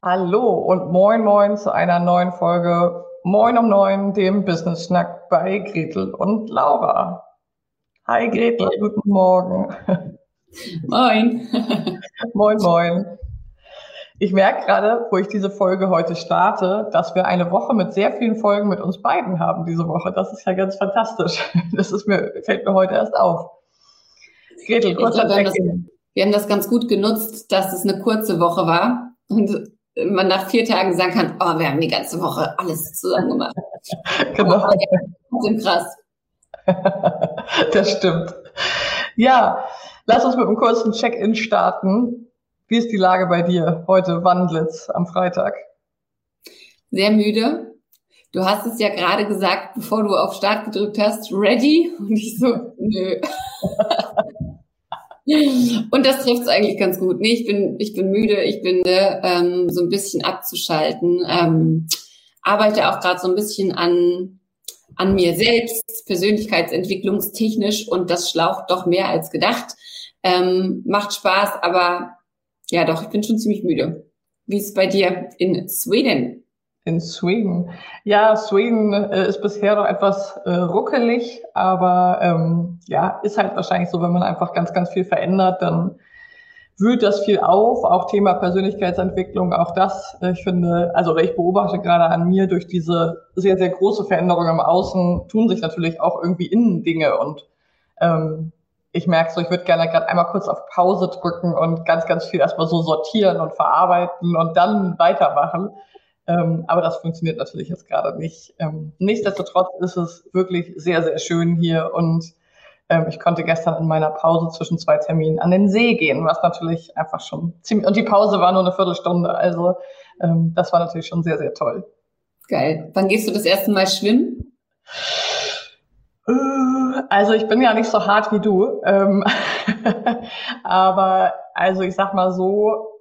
Hallo und moin moin zu einer neuen Folge Moin um neun, dem Business Schnack bei Gretel und Laura. Hi Gretel, guten Morgen. Moin. moin moin. Ich merke gerade, wo ich diese Folge heute starte, dass wir eine Woche mit sehr vielen Folgen mit uns beiden haben diese Woche. Das ist ja ganz fantastisch. Das ist mir, fällt mir heute erst auf. Gretel, kurz wir, haben das, wir haben das ganz gut genutzt, dass es eine kurze Woche war und man nach vier Tagen sagen kann, oh, wir haben die ganze Woche alles zusammen gemacht. genau. Das ist krass. das stimmt. Ja, lass uns mit einem kurzen Check-in starten. Wie ist die Lage bei dir heute, Wandlitz, am Freitag? Sehr müde. Du hast es ja gerade gesagt, bevor du auf Start gedrückt hast, ready? Und ich so, nö. Und das trifft es eigentlich ganz gut. Nee, ich bin, ich bin müde, ich bin ähm, so ein bisschen abzuschalten. Ähm, arbeite auch gerade so ein bisschen an, an mir selbst, persönlichkeitsentwicklungstechnisch und das schlaucht doch mehr als gedacht. Ähm, macht Spaß, aber ja, doch, ich bin schon ziemlich müde. Wie ist es bei dir in Schweden? In Schweden. Ja, Schweden äh, ist bisher noch etwas äh, ruckelig, aber ähm, ja, ist halt wahrscheinlich so, wenn man einfach ganz, ganz viel verändert, dann wühlt das viel auf. Auch Thema Persönlichkeitsentwicklung, auch das, äh, ich finde, also ich beobachte gerade an mir durch diese sehr, sehr große Veränderung im Außen, tun sich natürlich auch irgendwie innen Dinge und ähm, ich merke so, ich würde gerne gerade einmal kurz auf Pause drücken und ganz, ganz viel erstmal so sortieren und verarbeiten und dann weitermachen. Ähm, aber das funktioniert natürlich jetzt gerade nicht. Ähm, nichtsdestotrotz ist es wirklich sehr, sehr schön hier und ähm, ich konnte gestern in meiner Pause zwischen zwei Terminen an den See gehen, was natürlich einfach schon ziemlich, und die Pause war nur eine Viertelstunde, also ähm, das war natürlich schon sehr, sehr toll. Geil. Wann gehst du das erste Mal schwimmen? Äh, also ich bin ja nicht so hart wie du, ähm, aber also ich sag mal so,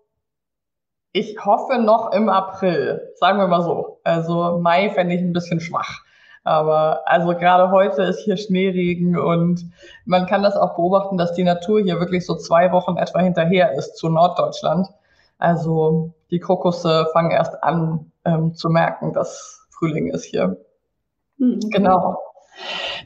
ich hoffe noch im April, sagen wir mal so. Also Mai fände ich ein bisschen schwach. Aber also gerade heute ist hier Schneeregen und man kann das auch beobachten, dass die Natur hier wirklich so zwei Wochen etwa hinterher ist zu Norddeutschland. Also die Krokusse fangen erst an ähm, zu merken, dass Frühling ist hier. Mhm. Genau.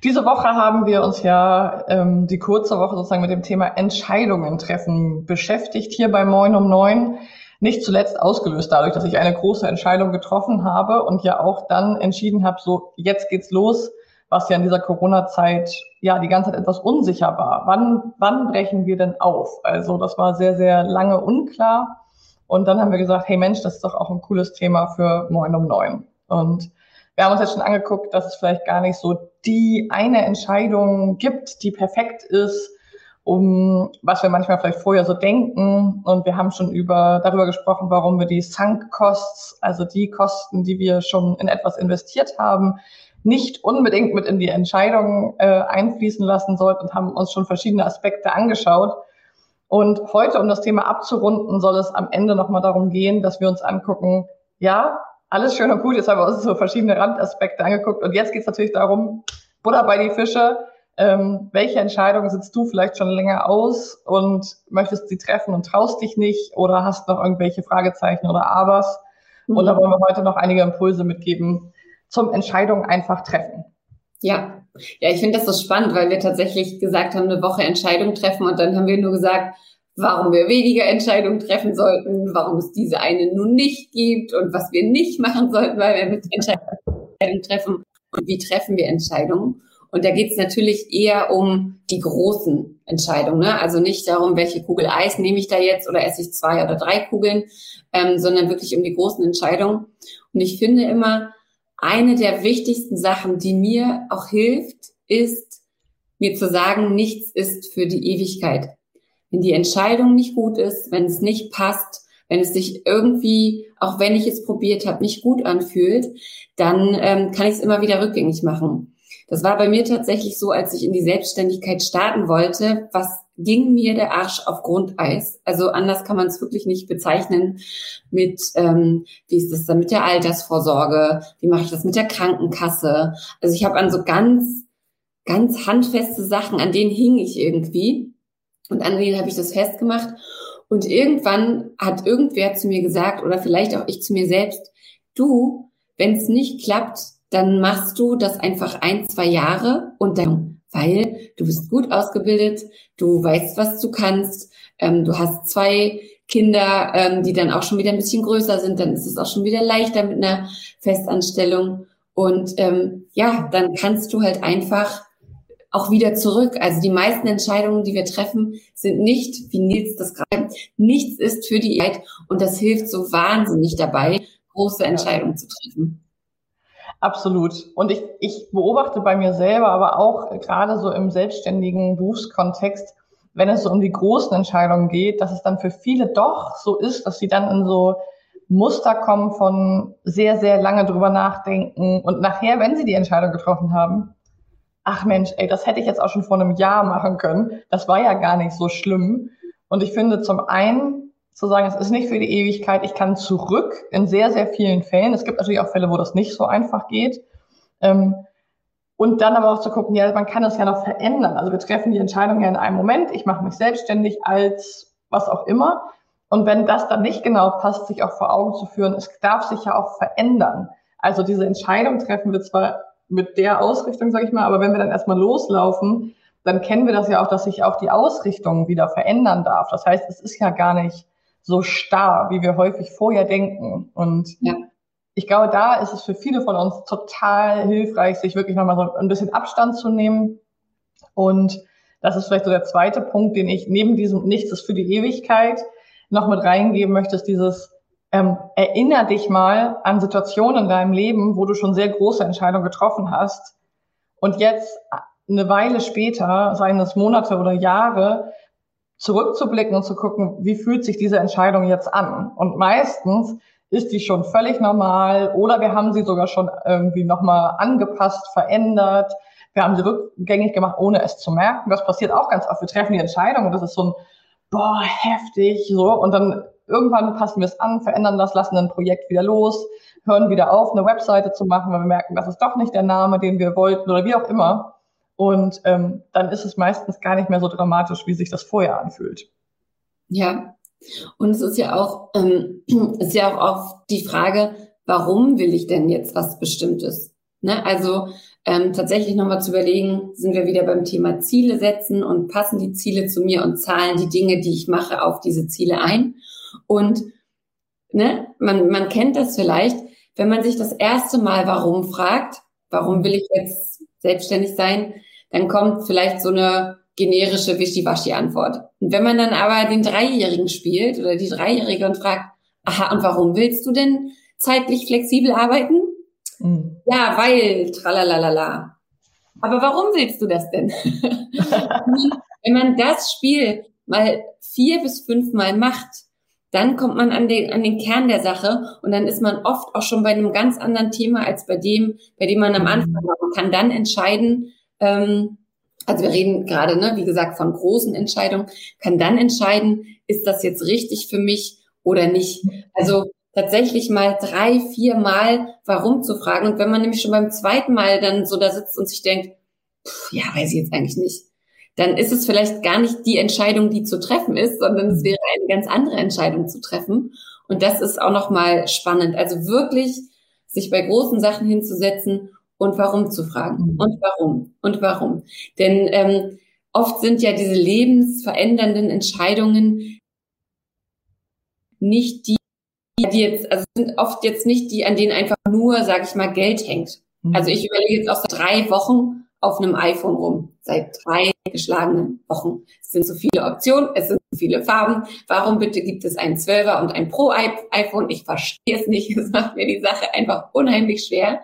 Diese Woche haben wir uns ja ähm, die kurze Woche sozusagen mit dem Thema Entscheidungen treffen beschäftigt hier bei Moin um Neun. Nicht zuletzt ausgelöst dadurch, dass ich eine große Entscheidung getroffen habe und ja auch dann entschieden habe, so jetzt geht's los, was ja in dieser Corona-Zeit ja die ganze Zeit etwas unsicher war. Wann, wann brechen wir denn auf? Also das war sehr, sehr lange unklar. Und dann haben wir gesagt, hey Mensch, das ist doch auch ein cooles Thema für Moin um Neun. Und wir haben uns jetzt schon angeguckt, dass es vielleicht gar nicht so die eine Entscheidung gibt, die perfekt ist, um was wir manchmal vielleicht vorher so denken. Und wir haben schon über, darüber gesprochen, warum wir die Sunk Costs, also die Kosten, die wir schon in etwas investiert haben, nicht unbedingt mit in die Entscheidung äh, einfließen lassen sollten und haben uns schon verschiedene Aspekte angeschaut. Und heute, um das Thema abzurunden, soll es am Ende nochmal darum gehen, dass wir uns angucken, ja, alles schön und gut, jetzt haben wir uns so verschiedene Randaspekte angeguckt und jetzt geht es natürlich darum, Butter bei die Fische, ähm, welche Entscheidungen sitzt du vielleicht schon länger aus und möchtest sie treffen und traust dich nicht oder hast noch irgendwelche Fragezeichen oder Abers? Mhm. Und da wollen wir heute noch einige Impulse mitgeben zum Entscheidungen einfach treffen. Ja, ja, ich finde das so spannend, weil wir tatsächlich gesagt haben, eine Woche Entscheidung treffen und dann haben wir nur gesagt, warum wir weniger Entscheidungen treffen sollten, warum es diese eine nun nicht gibt und was wir nicht machen sollten, weil wir mit Entscheidungen treffen und wie treffen wir Entscheidungen. Und da geht es natürlich eher um die großen Entscheidungen. Ne? Also nicht darum, welche Kugel Eis nehme ich da jetzt oder esse ich zwei oder drei Kugeln, ähm, sondern wirklich um die großen Entscheidungen. Und ich finde immer, eine der wichtigsten Sachen, die mir auch hilft, ist, mir zu sagen, nichts ist für die Ewigkeit. Wenn die Entscheidung nicht gut ist, wenn es nicht passt, wenn es sich irgendwie, auch wenn ich es probiert habe, nicht gut anfühlt, dann ähm, kann ich es immer wieder rückgängig machen. Das war bei mir tatsächlich so, als ich in die Selbstständigkeit starten wollte, was ging mir der Arsch auf Grundeis. Also anders kann man es wirklich nicht bezeichnen mit, ähm, wie ist das dann mit der Altersvorsorge, wie mache ich das mit der Krankenkasse. Also ich habe an so ganz, ganz handfeste Sachen, an denen hing ich irgendwie und an denen habe ich das festgemacht. Und irgendwann hat irgendwer zu mir gesagt oder vielleicht auch ich zu mir selbst, du, wenn es nicht klappt, dann machst du das einfach ein, zwei Jahre und dann, weil du bist gut ausgebildet, du weißt, was du kannst, ähm, du hast zwei Kinder, ähm, die dann auch schon wieder ein bisschen größer sind, dann ist es auch schon wieder leichter mit einer Festanstellung. Und ähm, ja, dann kannst du halt einfach auch wieder zurück. Also die meisten Entscheidungen, die wir treffen, sind nicht, wie Nils das gerade, nichts ist für die Zeit und das hilft so wahnsinnig dabei, große Entscheidungen zu treffen. Absolut. Und ich, ich beobachte bei mir selber, aber auch gerade so im selbstständigen Berufskontext, wenn es so um die großen Entscheidungen geht, dass es dann für viele doch so ist, dass sie dann in so Muster kommen von sehr, sehr lange drüber nachdenken und nachher, wenn sie die Entscheidung getroffen haben, ach Mensch, ey, das hätte ich jetzt auch schon vor einem Jahr machen können. Das war ja gar nicht so schlimm. Und ich finde zum einen zu sagen, es ist nicht für die Ewigkeit, ich kann zurück in sehr, sehr vielen Fällen. Es gibt natürlich auch Fälle, wo das nicht so einfach geht. Ähm, und dann aber auch zu gucken, ja, man kann es ja noch verändern. Also wir treffen die Entscheidung ja in einem Moment, ich mache mich selbstständig als was auch immer. Und wenn das dann nicht genau passt, sich auch vor Augen zu führen, es darf sich ja auch verändern. Also diese Entscheidung treffen wir zwar mit der Ausrichtung, sage ich mal, aber wenn wir dann erstmal loslaufen, dann kennen wir das ja auch, dass sich auch die Ausrichtung wieder verändern darf. Das heißt, es ist ja gar nicht so starr, wie wir häufig vorher denken. Und ja. ich glaube, da ist es für viele von uns total hilfreich, sich wirklich nochmal so ein bisschen Abstand zu nehmen. Und das ist vielleicht so der zweite Punkt, den ich neben diesem Nichts ist für die Ewigkeit noch mit reingeben möchte, ist dieses ähm, Erinner dich mal an Situationen in deinem Leben, wo du schon sehr große Entscheidungen getroffen hast. Und jetzt eine Weile später, seien es Monate oder Jahre, zurückzublicken und zu gucken, wie fühlt sich diese Entscheidung jetzt an? Und meistens ist die schon völlig normal oder wir haben sie sogar schon irgendwie nochmal angepasst, verändert. Wir haben sie rückgängig gemacht, ohne es zu merken. Das passiert auch ganz oft. Wir treffen die Entscheidung und das ist so ein, boah, heftig, so. Und dann irgendwann passen wir es an, verändern das, lassen ein Projekt wieder los, hören wieder auf, eine Webseite zu machen, weil wir merken, das ist doch nicht der Name, den wir wollten oder wie auch immer. Und ähm, dann ist es meistens gar nicht mehr so dramatisch, wie sich das vorher anfühlt. Ja, und es ist ja auch, ähm, ist ja auch oft die Frage, warum will ich denn jetzt was Bestimmtes? Ne? Also ähm, tatsächlich nochmal zu überlegen, sind wir wieder beim Thema Ziele setzen und passen die Ziele zu mir und zahlen die Dinge, die ich mache, auf diese Ziele ein. Und ne, man, man kennt das vielleicht, wenn man sich das erste Mal warum fragt, warum will ich jetzt selbstständig sein, dann kommt vielleicht so eine generische Wischiwaschi-Antwort. Und wenn man dann aber den Dreijährigen spielt oder die Dreijährige und fragt, aha, und warum willst du denn zeitlich flexibel arbeiten? Mhm. Ja, weil, tralalala. Aber warum willst du das denn? wenn man das Spiel mal vier bis fünf Mal macht, dann kommt man an den, an den Kern der Sache und dann ist man oft auch schon bei einem ganz anderen Thema als bei dem, bei dem man am Anfang war. Man kann dann entscheiden, ähm, also wir reden gerade, ne, wie gesagt, von großen Entscheidungen, kann dann entscheiden, ist das jetzt richtig für mich oder nicht. Also tatsächlich mal drei, vier Mal warum zu fragen. Und wenn man nämlich schon beim zweiten Mal dann so da sitzt und sich denkt, pff, ja, weiß ich jetzt eigentlich nicht, dann ist es vielleicht gar nicht die Entscheidung, die zu treffen ist, sondern es wäre eine ganz andere Entscheidung zu treffen. Und das ist auch nochmal spannend. Also wirklich sich bei großen Sachen hinzusetzen und warum zu fragen. Mhm. Und warum? Und warum? Denn ähm, oft sind ja diese lebensverändernden Entscheidungen nicht die, die jetzt, also sind oft jetzt nicht die, an denen einfach nur, sage ich mal, Geld hängt. Mhm. Also ich überlege jetzt auch seit drei Wochen auf einem iPhone rum. Seit drei geschlagenen Wochen. Es sind so viele Optionen, es sind so viele Farben. Warum bitte gibt es ein 12er und ein Pro-iPhone? Ich verstehe es nicht. Es macht mir die Sache einfach unheimlich schwer.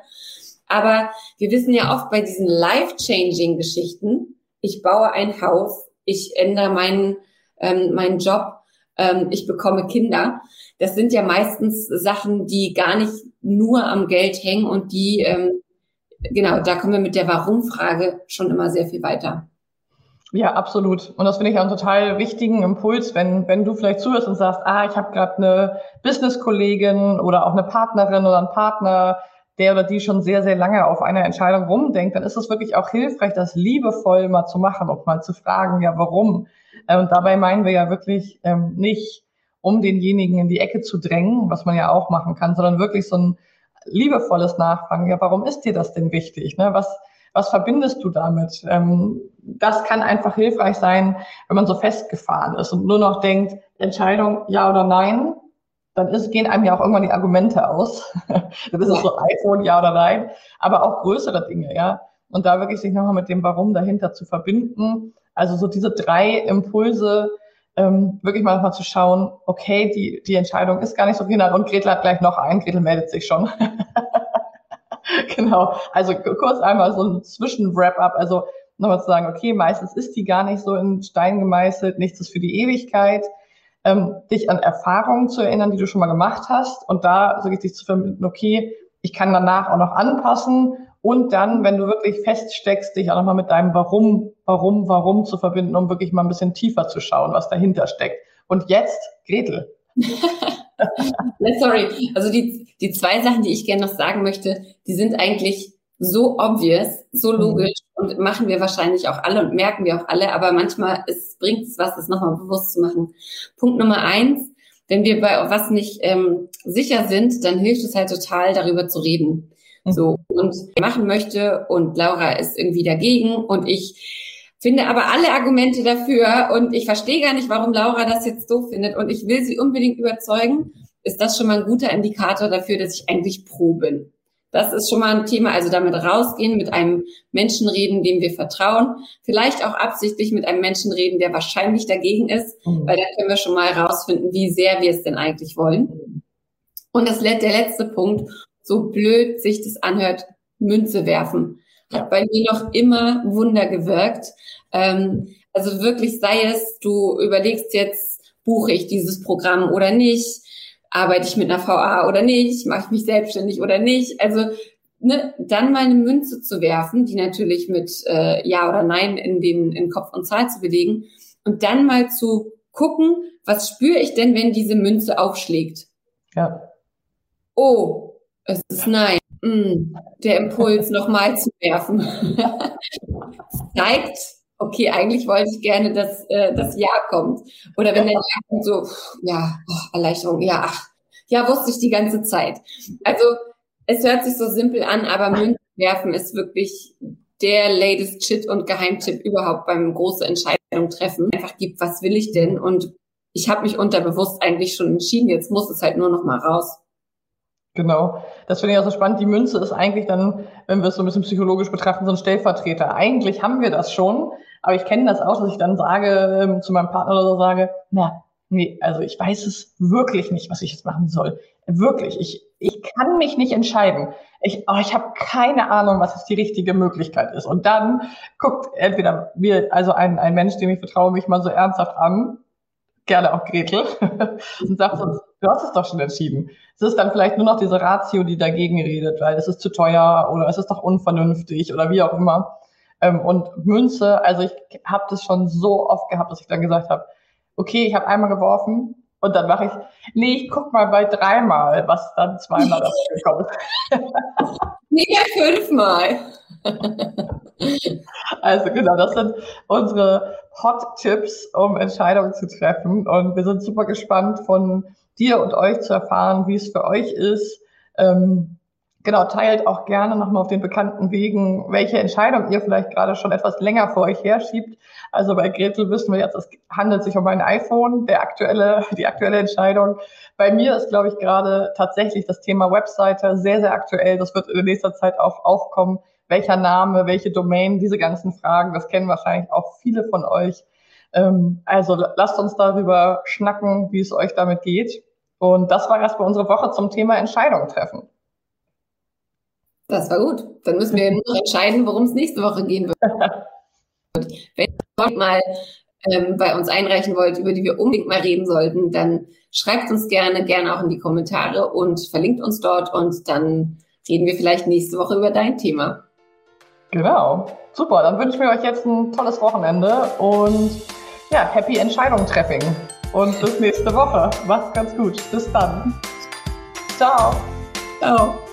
Aber wir wissen ja oft bei diesen life-changing Geschichten, ich baue ein Haus, ich ändere meinen, ähm, meinen Job, ähm, ich bekomme Kinder. Das sind ja meistens Sachen, die gar nicht nur am Geld hängen und die, ähm, genau, da kommen wir mit der Warum-Frage schon immer sehr viel weiter. Ja, absolut. Und das finde ich einen total wichtigen Impuls, wenn, wenn du vielleicht zuhörst und sagst, ah, ich habe gerade eine Business-Kollegin oder auch eine Partnerin oder einen Partner, der oder die schon sehr, sehr lange auf einer Entscheidung rumdenkt, dann ist es wirklich auch hilfreich, das liebevoll mal zu machen und mal zu fragen, ja, warum? Äh, und dabei meinen wir ja wirklich ähm, nicht, um denjenigen in die Ecke zu drängen, was man ja auch machen kann, sondern wirklich so ein liebevolles Nachfragen. Ja, warum ist dir das denn wichtig? Ne? Was, was verbindest du damit? Ähm, das kann einfach hilfreich sein, wenn man so festgefahren ist und nur noch denkt, Entscheidung ja oder nein, dann ist, gehen einem ja auch irgendwann die Argumente aus. dann ist es so iPhone, ja oder nein, aber auch größere Dinge, ja. Und da wirklich sich nochmal mit dem Warum dahinter zu verbinden. Also so diese drei Impulse, ähm, wirklich mal nochmal zu schauen, okay, die, die Entscheidung ist gar nicht so final und Gretel hat gleich noch einen, Gretel meldet sich schon. genau, also kurz einmal so ein Zwischen-Wrap-up, also nochmal zu sagen, okay, meistens ist die gar nicht so in Stein gemeißelt, nichts ist für die Ewigkeit ähm, dich an Erfahrungen zu erinnern, die du schon mal gemacht hast und da so dich zu verbinden, okay, ich kann danach auch noch anpassen und dann, wenn du wirklich feststeckst, dich auch nochmal mit deinem Warum, Warum, Warum zu verbinden, um wirklich mal ein bisschen tiefer zu schauen, was dahinter steckt. Und jetzt, Gretel. Sorry, also die, die zwei Sachen, die ich gerne noch sagen möchte, die sind eigentlich so obvious, so mhm. logisch und machen wir wahrscheinlich auch alle und merken wir auch alle, aber manchmal bringt es was, das nochmal bewusst zu machen. Punkt Nummer eins, wenn wir bei was nicht ähm, sicher sind, dann hilft es halt total, darüber zu reden. Mhm. So, und machen möchte und Laura ist irgendwie dagegen und ich finde aber alle Argumente dafür und ich verstehe gar nicht, warum Laura das jetzt so findet und ich will sie unbedingt überzeugen, ist das schon mal ein guter Indikator dafür, dass ich eigentlich pro bin. Das ist schon mal ein Thema. Also damit rausgehen, mit einem Menschen reden, dem wir vertrauen. Vielleicht auch absichtlich mit einem Menschen reden, der wahrscheinlich dagegen ist, mhm. weil dann können wir schon mal rausfinden, wie sehr wir es denn eigentlich wollen. Und das, der letzte Punkt, so blöd sich das anhört, Münze werfen. Hat bei mir noch immer Wunder gewirkt. Ähm, also wirklich sei es, du überlegst jetzt, buche ich dieses Programm oder nicht? Arbeite ich mit einer VA oder nicht, mache ich mich selbstständig oder nicht. Also ne, dann mal eine Münze zu werfen, die natürlich mit äh, Ja oder Nein in den in Kopf und Zahl zu belegen und dann mal zu gucken, was spüre ich denn, wenn diese Münze aufschlägt? Ja. Oh, es ist Nein. Mm, der Impuls nochmal zu werfen zeigt, okay, eigentlich wollte ich gerne, dass äh, das Ja kommt. Oder wenn der Ja kommt, so, ja, oh, Erleichterung, ja, ach, ja, wusste ich die ganze Zeit. Also es hört sich so simpel an, aber Münzen werfen ist wirklich der latest Shit und Geheimtipp überhaupt beim große Entscheidung treffen. Einfach gibt, was will ich denn? Und ich habe mich unterbewusst eigentlich schon entschieden. Jetzt muss es halt nur noch mal raus. Genau. Das finde ich auch so spannend. Die Münze ist eigentlich dann, wenn wir es so ein bisschen psychologisch betrachten, so ein Stellvertreter. Eigentlich haben wir das schon, aber ich kenne das auch, dass ich dann sage, ähm, zu meinem Partner oder so sage, na, nee, also ich weiß es wirklich nicht, was ich jetzt machen soll. Wirklich, ich, ich kann mich nicht entscheiden. Ich, oh, ich habe keine Ahnung, was jetzt die richtige Möglichkeit ist. Und dann guckt entweder mir, also ein, ein Mensch, dem ich vertraue, mich mal so ernsthaft an, gerne auch Gretel, und sagt uns, du hast es doch schon entschieden. Es ist dann vielleicht nur noch diese Ratio, die dagegen redet, weil es ist zu teuer oder es ist doch unvernünftig oder wie auch immer. Ähm, und Münze, also ich habe das schon so oft gehabt, dass ich dann gesagt habe, okay, ich habe einmal geworfen und dann mache ich, nee, ich guck mal bei dreimal, was dann zweimal dafür kommt. nee, fünfmal. also genau, das sind unsere Hot-Tipps, um Entscheidungen zu treffen. Und wir sind super gespannt von dir und euch zu erfahren, wie es für euch ist. Ähm, Genau, teilt auch gerne nochmal auf den bekannten Wegen, welche Entscheidung ihr vielleicht gerade schon etwas länger vor euch herschiebt. Also bei Gretel wissen wir jetzt, es handelt sich um ein iPhone, der aktuelle, die aktuelle Entscheidung. Bei mir ist, glaube ich, gerade tatsächlich das Thema Webseite sehr, sehr aktuell. Das wird in nächster Zeit auch aufkommen. Welcher Name, welche Domain, diese ganzen Fragen, das kennen wahrscheinlich auch viele von euch. Ähm, also lasst uns darüber schnacken, wie es euch damit geht. Und das war erstmal unsere Woche zum Thema Entscheidung treffen. Das war gut. Dann müssen wir nur entscheiden, worum es nächste Woche gehen wird. Wenn ihr mal ähm, bei uns einreichen wollt, über die wir unbedingt mal reden sollten, dann schreibt uns gerne, gerne auch in die Kommentare und verlinkt uns dort und dann reden wir vielleicht nächste Woche über dein Thema. Genau. Super. Dann wünschen wir euch jetzt ein tolles Wochenende und ja, happy Entscheidung treffen. Und bis nächste Woche. Macht's ganz gut. Bis dann. Ciao. Ciao.